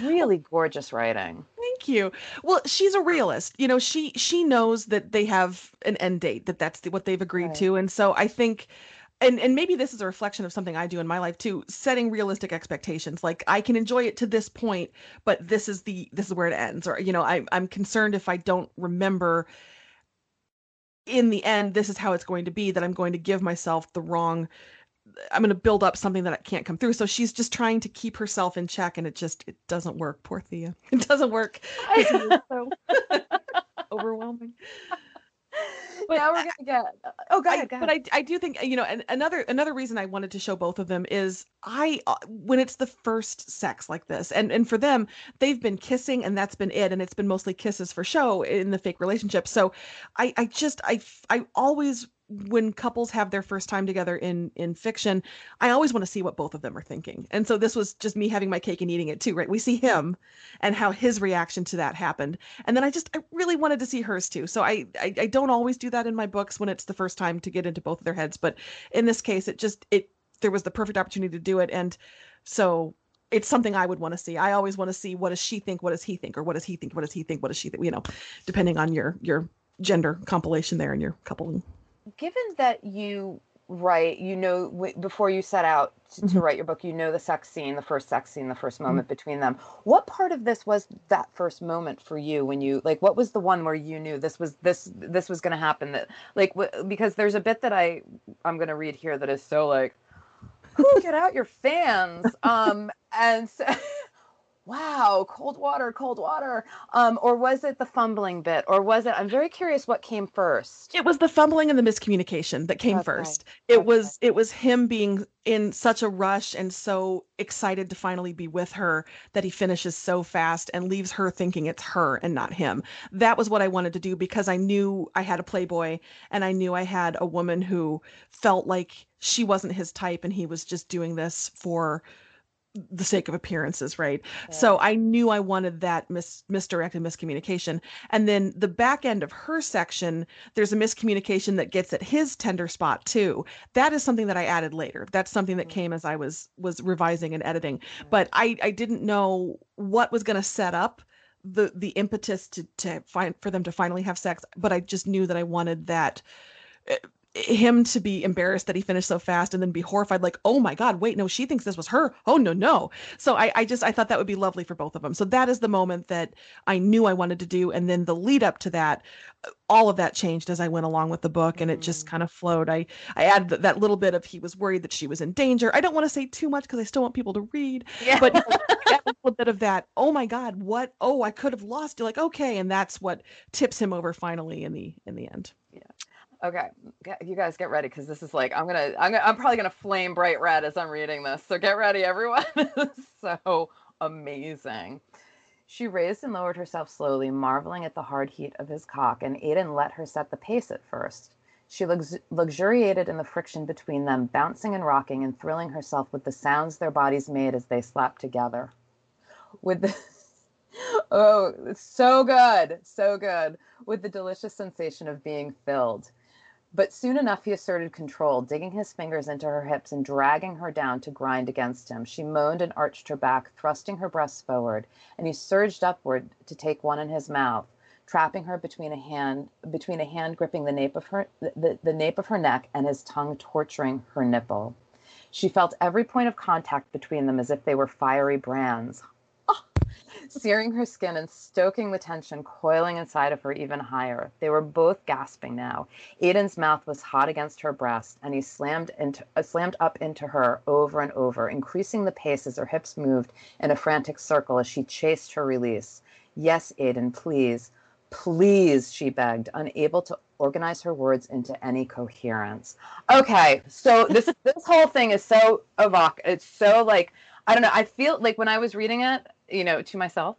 Speaker 2: really gorgeous writing
Speaker 1: thank you well she's a realist you know she she knows that they have an end date that that's what they've agreed right. to and so i think and and maybe this is a reflection of something I do in my life too, setting realistic expectations. Like I can enjoy it to this point, but this is the this is where it ends. Or you know, I I'm concerned if I don't remember in the end this is how it's going to be that I'm going to give myself the wrong I'm going to build up something that I can't come through. So she's just trying to keep herself in check and it just it doesn't work. Poor Thea. It doesn't work. so overwhelming
Speaker 2: but now we're gonna get. Oh, go ahead.
Speaker 1: I, But I, I do think you know, and another another reason I wanted to show both of them is I uh, when it's the first sex like this, and and for them they've been kissing and that's been it, and it's been mostly kisses for show in the fake relationship. So, I I just I I always when couples have their first time together in in fiction i always want to see what both of them are thinking. And so this was just me having my cake and eating it too right? We see him and how his reaction to that happened. And then i just i really wanted to see hers too. So I, I i don't always do that in my books when it's the first time to get into both of their heads but in this case it just it there was the perfect opportunity to do it. And so it's something I would want to see. I always want to see what does she think, what does he think, or what does he think, what does he think, what does she think, you know, depending on your your gender compilation there and your coupling
Speaker 2: given that you write, you know, w- before you set out to, mm-hmm. to, write your book, you know the sex scene, the first sex scene, the first moment mm-hmm. between them. What part of this was that first moment for you when you like? What was the one where you knew this was this this was going to happen? That like w- because there's a bit that I I'm going to read here that is so like, get out your fans. Um, and so, wow, cold water, cold water. Um, or was it the fumbling bit? Or was it, I'm very curious what came first.
Speaker 1: It was the fumbling and the miscommunication that came
Speaker 2: Okay.
Speaker 1: first. It
Speaker 2: Okay.
Speaker 1: was it was him being in such a rush and so excited to finally be with her that he finishes so fast and leaves her thinking it's her and not him. That was what I wanted to do because I knew I had a playboy and I knew I had a woman who felt like she wasn't his type and he was just doing this for the sake of appearances, right? So I knew I wanted that mis- misdirected miscommunication. And then the back end of her section, there's a miscommunication that gets at his tender spot too. That is something that I added later. That's something that
Speaker 2: Mhm.
Speaker 1: came as I was was revising and editing. But I I didn't know what was going to set up the the impetus to to find for them to finally have sex, but I just knew that I wanted that uh, him to be embarrassed that he finished so fast and then be horrified like oh my god wait no she thinks this was her. Oh no no. So I, I just i thought that would be lovely for both of them so that is the moment that i knew i wanted to do and then the lead up to that all of that changed as i went along with the book and it just
Speaker 2: Mm.
Speaker 1: kind of flowed. I i added th- that little bit of he was worried that she was in danger. I don't want to say too much because i still want people to read
Speaker 2: Yeah.
Speaker 1: but a little bit of that oh my god what oh i could have lost you like okay and that's what tips him over finally in the in the end
Speaker 2: Okay, you guys get ready because this is like I'm gonna I'm gonna I'm probably gonna flame bright red as I'm reading this. So get ready, everyone. so amazing. She raised and lowered herself slowly, marveling at the hard heat of his cock, and Aiden let her set the pace at first. She lux- luxuriated in the friction between them, bouncing and rocking and thrilling herself with the sounds their bodies made as they slapped together. With the oh, so good, so good, with the delicious sensation of being filled. But soon enough he asserted control, digging his fingers into her hips and dragging her down to grind against him. She moaned and arched her back, thrusting her breasts forward, and he surged upward to take one in his mouth, trapping her between a hand between a hand gripping the nape of her the, the nape of her neck and his tongue torturing her nipple. She felt every point of contact between them as if they were fiery brands. Searing her skin and stoking the tension coiling inside of her even higher. They were both gasping now. Aiden's mouth was hot against her breast, and he slammed into uh, slammed up into her over and over, increasing the pace as her hips moved in a frantic circle as she chased her release. Yes, Aiden, please, please, she begged, unable to organize her words into any coherence. Okay, so this this whole thing is so evoc. It's so like I don't know. I feel like when I was reading it, you know, to myself,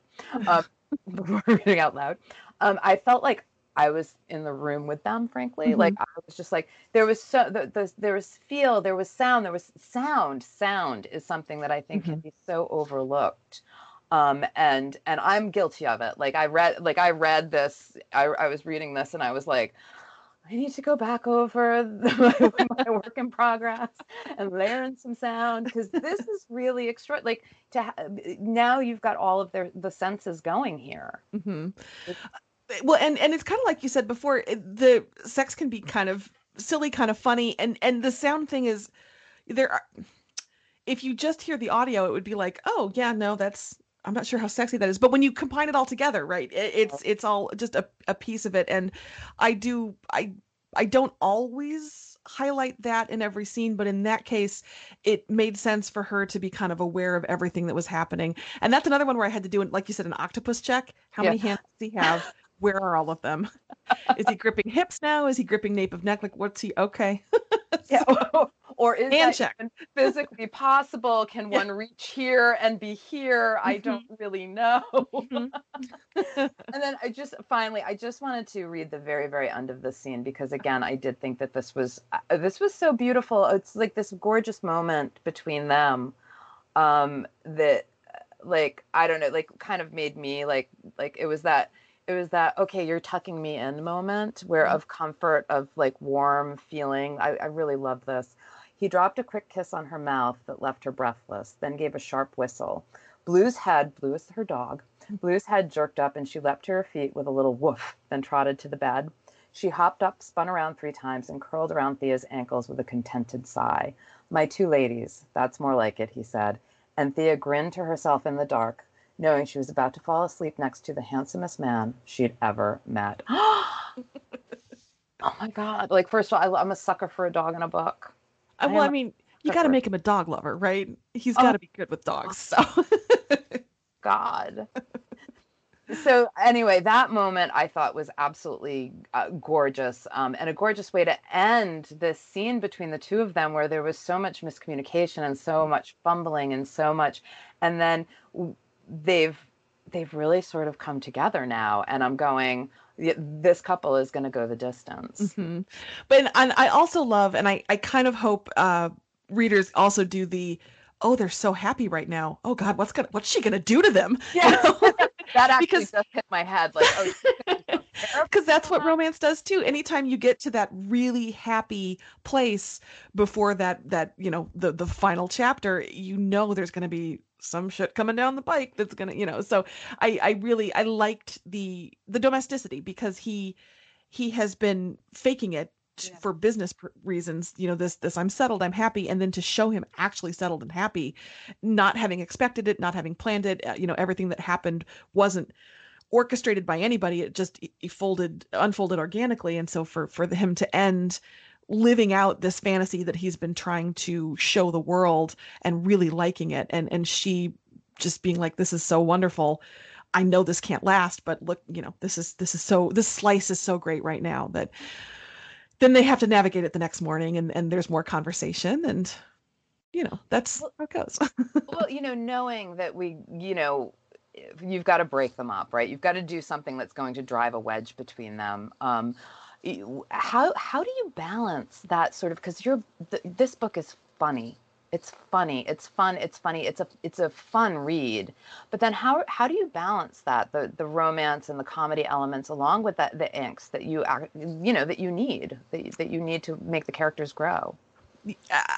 Speaker 2: um, before reading out loud, um, I felt like I was in the room with them. Frankly,
Speaker 1: Mhm.
Speaker 2: like I was just like there was so the, the, there was feel, there was sound, there was sound. Sound is something that I think can be so overlooked. Um, and and I'm guilty of it. Like I read, like I read this, I, I was reading this, and I was like, I need to go back over the, my work in progress and layer in some sound because this is really extra. Like to ha- eh, now you've got all of their the senses going here.
Speaker 1: hmm Well, and and it's kind of like you said before. It, the sex can be kind of silly, kind of funny, and and the sound thing is there. Are, if you just hear the audio, it would be like, oh yeah, no, that's. I'm not sure how sexy that is, but when you combine it all together, right? It, it's it's all just a, a piece of it, and I do I I don't always highlight that in every scene, but in that case, it made sense for her to be kind of aware of everything that was happening. And that's another one where I had to do like you said, an octopus check. How
Speaker 2: Yeah.
Speaker 1: many hands does he have? Where are all of them? Is he gripping hips now? Is he gripping nape of neck? Like, what's he? Okay.
Speaker 2: Yeah. or is
Speaker 1: Hand
Speaker 2: that physically possible? Can
Speaker 1: Yeah.
Speaker 2: one reach here and be here? I
Speaker 1: Mhm.
Speaker 2: don't really know.
Speaker 1: Mhm.
Speaker 2: and then I just finally, I just wanted to read the very, very end of the scene because again, I did think that this was uh, this was so beautiful. It's like this gorgeous moment between them um, that, uh, like, I don't know, like, kind of made me like, like it was that. It was that okay, you're tucking me in moment where
Speaker 1: Mhm.
Speaker 2: of comfort, of like warm feeling. I, I really love this. He dropped a quick kiss on her mouth that left her breathless, then gave a sharp whistle. Blue's head, Blue is her dog, Blue's head jerked up and she leapt to her feet with a little woof, then trotted to the bed. She hopped up, spun around three times, and curled around Thea's ankles with a contented sigh. My two ladies, that's more like it, he said. And Thea grinned to herself in the dark, knowing she was about to fall asleep next to the handsomest man she'd ever met. oh my God. Like, first of all, I, I'm a sucker for a dog in a book.
Speaker 1: Uh,
Speaker 2: I
Speaker 1: well, I
Speaker 2: am
Speaker 1: mean, you got to make him a dog lover, right? He's got to be good with dogs. So.
Speaker 2: God. so anyway, that moment I thought was absolutely uh, gorgeous, um, and a gorgeous way to end this scene between the two of them, where there was so much miscommunication and so much fumbling and so much, and then they've they've really sort of come together now, and I'm going. This couple is going to go the distance.
Speaker 1: Mm-hmm. But and I also love, and I I kind of hope uh, readers also do the oh they're so happy right now oh god what's gonna what's she gonna do to them
Speaker 2: yeah you know? that actually because, just hit my head like oh
Speaker 1: because that's what romance does too anytime you get to that really happy place before that that you know the the final chapter you know there's gonna be some shit coming down the pike that's gonna you know so i i really i liked the the domesticity because he he has been faking it yeah. for business reasons you know this this i'm settled i'm happy and then to show him actually settled and happy not having expected it not having planned it uh, you know everything that happened wasn't orchestrated by anybody it just it folded unfolded organically and so for for him to end living out this fantasy that he's been trying to show the world and really liking it. And and she just being like this is so wonderful. I know this can't last but look you know this is this is so this slice is so great right now that then they have to navigate it the next morning and, and there's more conversation. And you know that's how it goes.
Speaker 2: Well you know knowing that we you know you've got to break them up right? You've got to do something that's going to drive a wedge between them. Um, how how do you balance that sort of because you're th- this book is funny. It's funny. It's fun. It's funny. It's a it's a fun read. But then how how do you balance that the the romance and the comedy elements along with that the angst that you you know that you need that, that you need to make the characters grow?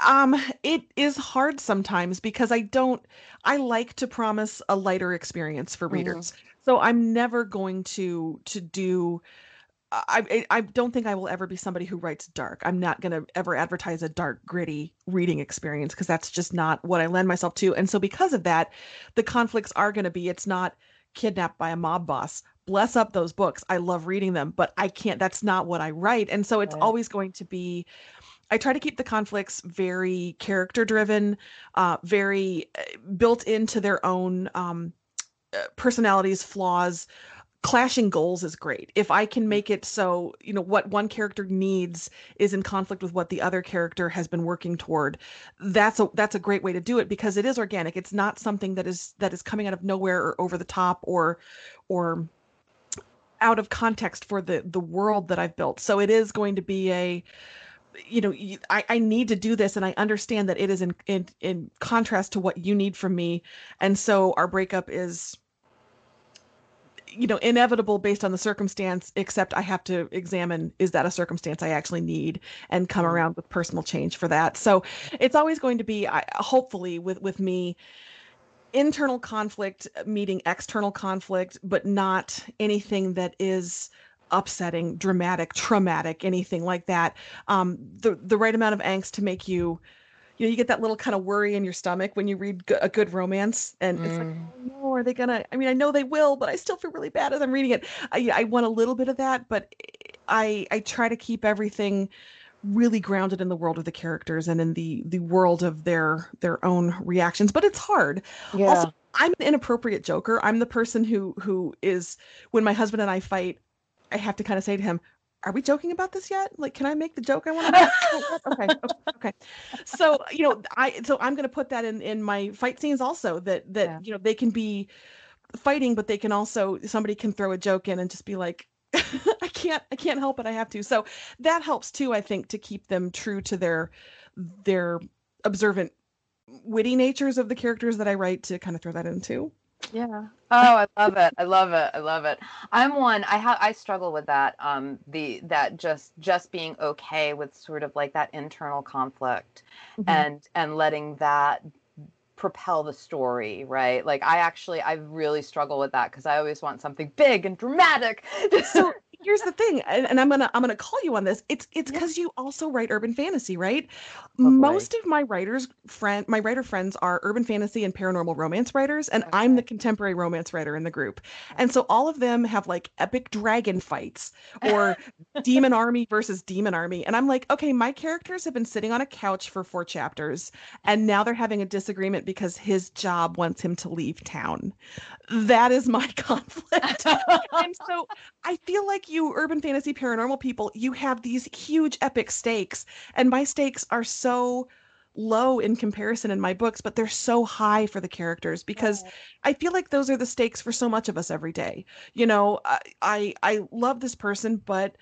Speaker 1: Um it is hard sometimes because i don't i like to promise a lighter experience for mm-hmm. readers. Mm-hmm. so i'm never going to to do I I don't think I will ever be somebody who writes dark. I'm not going to ever advertise a dark, gritty reading experience because that's just not what I lend myself to. And so because of that, the conflicts are going to be it's not kidnapped by a mob boss. Bless up those books. I love reading them, but I can't that's not what I write. And so it's right. always going to be I try to keep the conflicts very character driven, uh, very uh, built into their own um, uh, personalities, flaws, clashing goals is great. If I can mm. make it so, you know, what one character needs is in conflict with what the other character has been working toward, that's a that's a great way to do it because it is organic. It's not something that is that is coming out of nowhere or over the top or or out of context for the the world that I've built. So it is going to be a you know I, I need to do this and i understand that it is in, in in contrast to what you need from me and so our breakup is you know inevitable based on the circumstance except i have to examine is that a circumstance i actually need and come mm-hmm. around with personal change for that so it's always going to be I, hopefully with with me internal conflict meeting external conflict but not anything that is upsetting dramatic traumatic anything like that um the the right amount of angst to make you you know you get that little kind of worry in your stomach when you read a good romance and mm. it's like mm. oh, no are they gonna i mean i know they will but i still feel really bad as i'm reading it i, I want a little bit of that but i i try to keep everything really grounded in the world of the characters and in the the world of their their own reactions but it's hard yeah. also i'm an inappropriate joker i'm the person who who is when my husband and i fight i have to kind of say to him are we joking about this yet? Like, can I make the joke I want to make? okay, okay, okay. So, you know, I so I'm going to put that in in my fight scenes also that that yeah. you know they can be fighting, but they can also somebody can throw a joke in and just be like, I can't I can't help it, I have to. So that helps too, I think, to keep them true to their their observant, witty natures of the characters that I write to kind of throw that in too.
Speaker 2: Yeah. Oh, I love it. I love it. I love it. I'm one. I have. I struggle with that. Um, the that just just being okay with sort of like that internal conflict, mm-hmm. and and letting that propel the story, right? Like I actually I really struggle with that because I always want something big and dramatic.
Speaker 1: so here's the thing, and, and, I'm gonna I'm gonna call you on this. It's it's because yeah. you also write urban fantasy, right? Oh, Most of my writers friend my writer friends are urban fantasy and paranormal romance writers, and okay. I'm the contemporary romance writer in the group. Oh. And so all of them have like epic dragon fights or demon army versus demon army. And I'm like, okay, my characters have been sitting on a couch for four chapters, and now they're having a disagreement because his job wants him to leave town. That is my conflict. and so I feel like you urban fantasy paranormal people, you have these huge epic stakes, and my stakes are so low in comparison in my books, but they're so high for the characters because. I feel like those are the stakes for so much of us every day. You know, I, I I love this person, but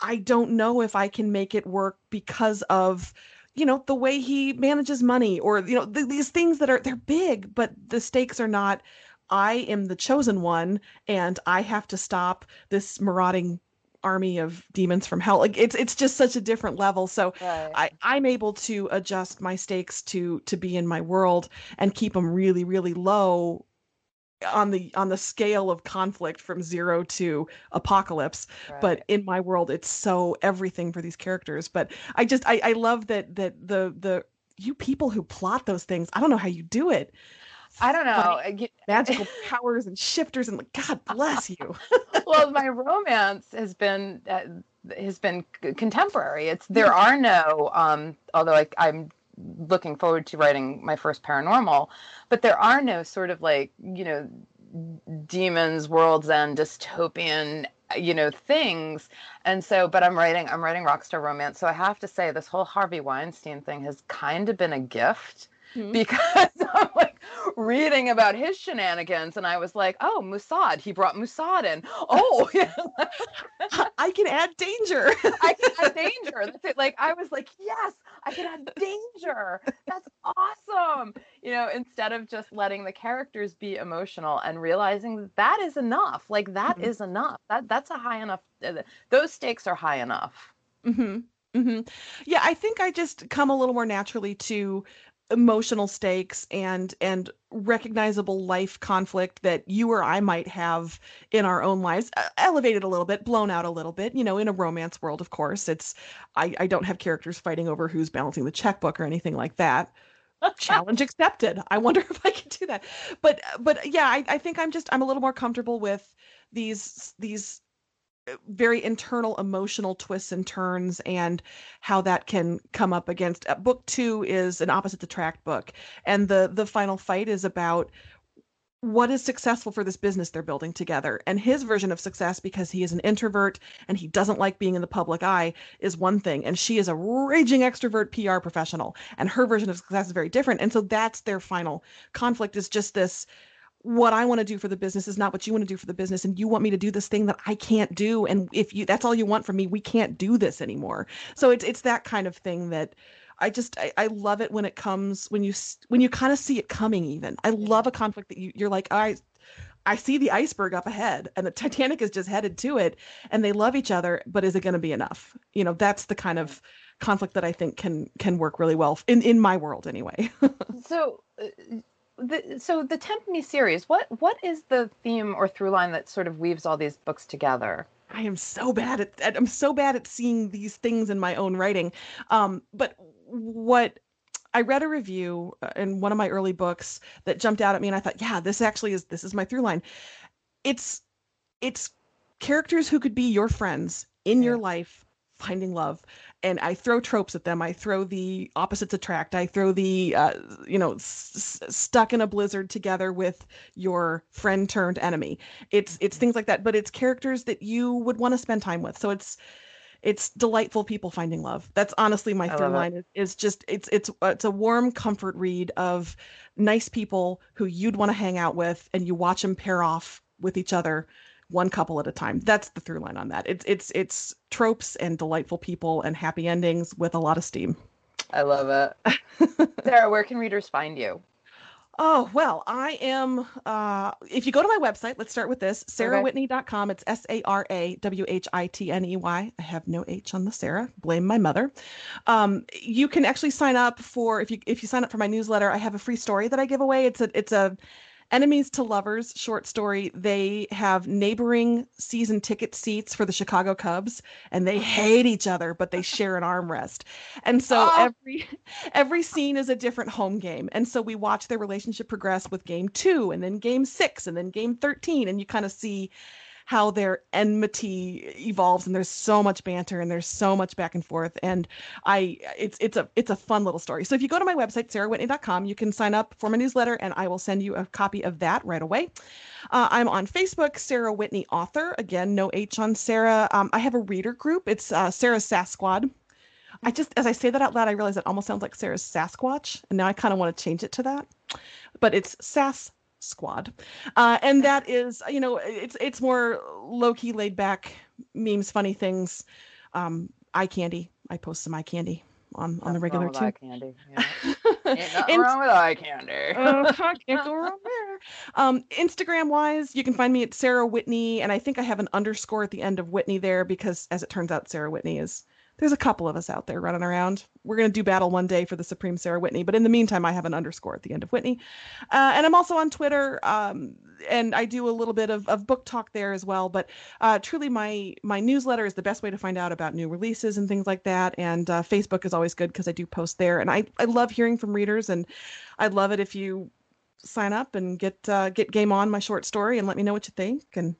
Speaker 1: I don't know if I can make it work because of you know the way he manages money or you know th- these things that are they're big but the stakes are not I am the chosen one and I have to stop this marauding army of demons from hell. Like it's it's just such a different level. So right. I I'm able to adjust my stakes to to be in my world and keep them really really low on the on the scale of conflict from zero to apocalypse right. but in my world it's so everything for these characters but i just I, I love that that the the you people who plot those things i don't know how you do it
Speaker 2: I don't know.
Speaker 1: Magical powers and shifters and God bless you.
Speaker 2: well, my romance has been uh, has been contemporary. It's there are no um although I, I'm looking forward to writing my first paranormal, but there are no sort of like, you know, demons, world's end, dystopian you know things and so but i'm writing i'm writing rockstar romance so i have to say this whole harvey weinstein thing has kind of been a gift mm-hmm. because I'm like reading about his shenanigans, and I was like, "Oh, Mossad! He brought Mossad in. Oh,
Speaker 1: I can add danger.
Speaker 2: I can add danger. That's it. Like I was like, yes, I can add danger. That's awesome. You know, instead of just letting the characters be emotional and realizing that, that is enough. Like that mm-hmm. is enough. That that's a high enough. Uh, those stakes are high enough.
Speaker 1: Mm-hmm. Mm-hmm. Yeah, I think I just come a little more naturally to emotional stakes and and recognizable life conflict that you or I might have in our own lives elevated a little bit blown out a little bit you know in a romance world of course. It's I I don't have characters fighting over who's balancing the checkbook or anything like that. Challenge accepted. I wonder if i can do that. But but yeah I, I think i'm just i'm a little more comfortable with these these very internal emotional twists and turns and how that can come up against uh, book two is an opposite attract book. And the the final fight is about what is successful for this business they're building together. And his version of success because he is an introvert and he doesn't like being in the public eye is one thing. And she is a raging extrovert pr professional. And her version of success is very different. And so that's their final conflict is just this what I want to do for the business is not what you want to do for the business and you want me to do this thing that I can't do and if you that's all you want from me we can't do this anymore. So it's it's that kind of thing that I just I, I love it when it comes when you when you kind of see it coming even. I love a conflict that you you're like I I see the iceberg up ahead and the Titanic is just headed to it and they love each other but is it going to be enough? You know, that's the kind of conflict that I think can can work really well in in my world anyway.
Speaker 2: so uh, the, so the Tempt Me series, what what is the theme or through line that sort of weaves all these books together?
Speaker 1: I am so bad at I'm so bad at seeing these things in my own writing. Um, but what I read a review uh, in one of my early books that jumped out at me, and I thought, yeah, this actually is this is my through line. It's it's characters who could be your friends in yeah. your life finding love and I throw tropes at them. I throw the opposites attract. I throw the uh, you know s- stuck in a blizzard together with your friend turned enemy. It's it's things like that, but it's characters that you would want to spend time with. So it's it's delightful people finding love. That's honestly my third line is, is just it's it's it's a warm comfort read of nice people who you'd want to hang out with, and you watch them pair off with each other one couple at a time. That's the through line on that. It's it's it's tropes and delightful people and happy endings with a lot of steam.
Speaker 2: I love it. Sarah, where can readers find you?
Speaker 1: Oh, well, I am. Uh, if you go to my website, let's start with this sarahwhitney.com. It's S A R A W H I T N E Y. I have no H on the Sarah. Blame my mother. Um, you can actually sign up for if you if you sign up for my newsletter. I have a free story that I give away. It's a it's a Enemies to Lovers short story. They have neighboring season ticket seats for the Chicago Cubs, and they uh-huh. hate each other, but they share an armrest. And so
Speaker 2: Oh.
Speaker 1: every every scene is a different home game. And so we watch their relationship progress with game two, and then game six, and then game thirteen, and you kind of see how their enmity evolves and there's so much banter and there's so much back and forth and i it's it's a it's a fun little story. So if you go to my website sarahwhitney.com you can sign up for my newsletter and i will send you a copy of that right away. Uh, i'm on facebook sarah whitney author. Again no h on sarah. Um, i have a reader group. It's uh, sarah's sasquad i just as i say that out loud i realize it almost sounds like sarah's sasquatch and now i kind of want to change it to that. But it's sas squad uh, and that is you know it's it's more low-key laid back memes funny things um eye candy i post some eye candy on on the regular too
Speaker 2: eye candy. Yeah. Ain't nothing
Speaker 1: And-
Speaker 2: wrong with eye candy.
Speaker 1: uh, can't go wrong there. Um, Instagram wise, you can find me at Sarah Whitney, and I think I have an underscore at the end of Whitney there because, as it turns out, Sarah Whitney is. There's a couple of us out there running around. We're gonna do battle one day for the Supreme Sarah Whitney, but in the meantime, I have an underscore at the end of Whitney, uh, and I'm also on Twitter, um, and I do a little bit of, of book talk there as well. But uh, truly, my my newsletter is the best way to find out about new releases and things like that. And uh, Facebook is always good because I do post there, and I I love hearing from readers, and I'd love it if you sign up and get uh, get game on my short story and let me know what you think. And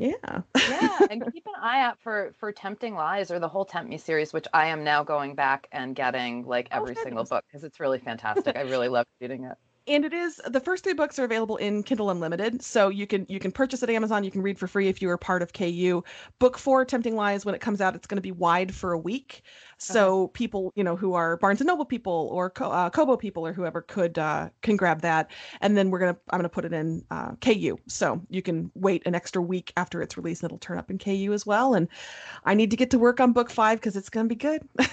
Speaker 1: yeah,
Speaker 2: yeah, and keep an eye out for for Tempting Lies or the whole Tempt Me series, which I am now going back and getting like
Speaker 1: Oh,
Speaker 2: every single book because it's really fantastic. I really love reading it.
Speaker 1: and it is the first three books are available in Kindle Unlimited, so you can you can purchase at Amazon. You can read for free if you are part of KU. Book four, Tempting Lies, when it comes out, it's going to be wide for a week, so people you know who are Barnes and Noble people or uh, Kobo people or whoever could uh, can grab that. And then we're gonna I'm gonna put it in uh, KU, so you can wait an extra week after it's released, and it'll turn up in KU as well. And I need to get to work on book five because it's gonna be good.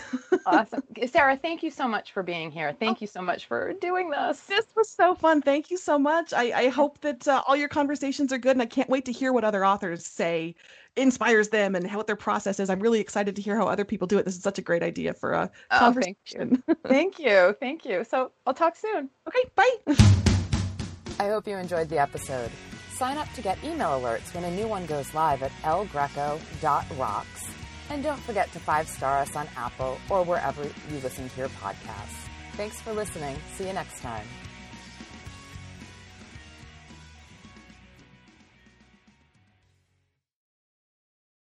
Speaker 2: Awesome, Sarah. Thank you so much for being here. Thank you so much for doing this.
Speaker 1: This was so fun. Thank you so much. I, I hope that uh, all your conversations are good, and I can't wait to hear what other authors say inspires them and how what their process is. I'm really excited to hear how other people do it. This is such a great idea for a
Speaker 2: Oh, thank you.
Speaker 1: conversation.
Speaker 2: Thank you. Thank you. So I'll talk soon.
Speaker 1: okay, bye.
Speaker 2: I hope you enjoyed the episode. Sign up to get email alerts when a new one goes live at elgreco.rocks. And don't forget to five star us on Apple or wherever you listen to your podcasts. Thanks for listening. See you next time.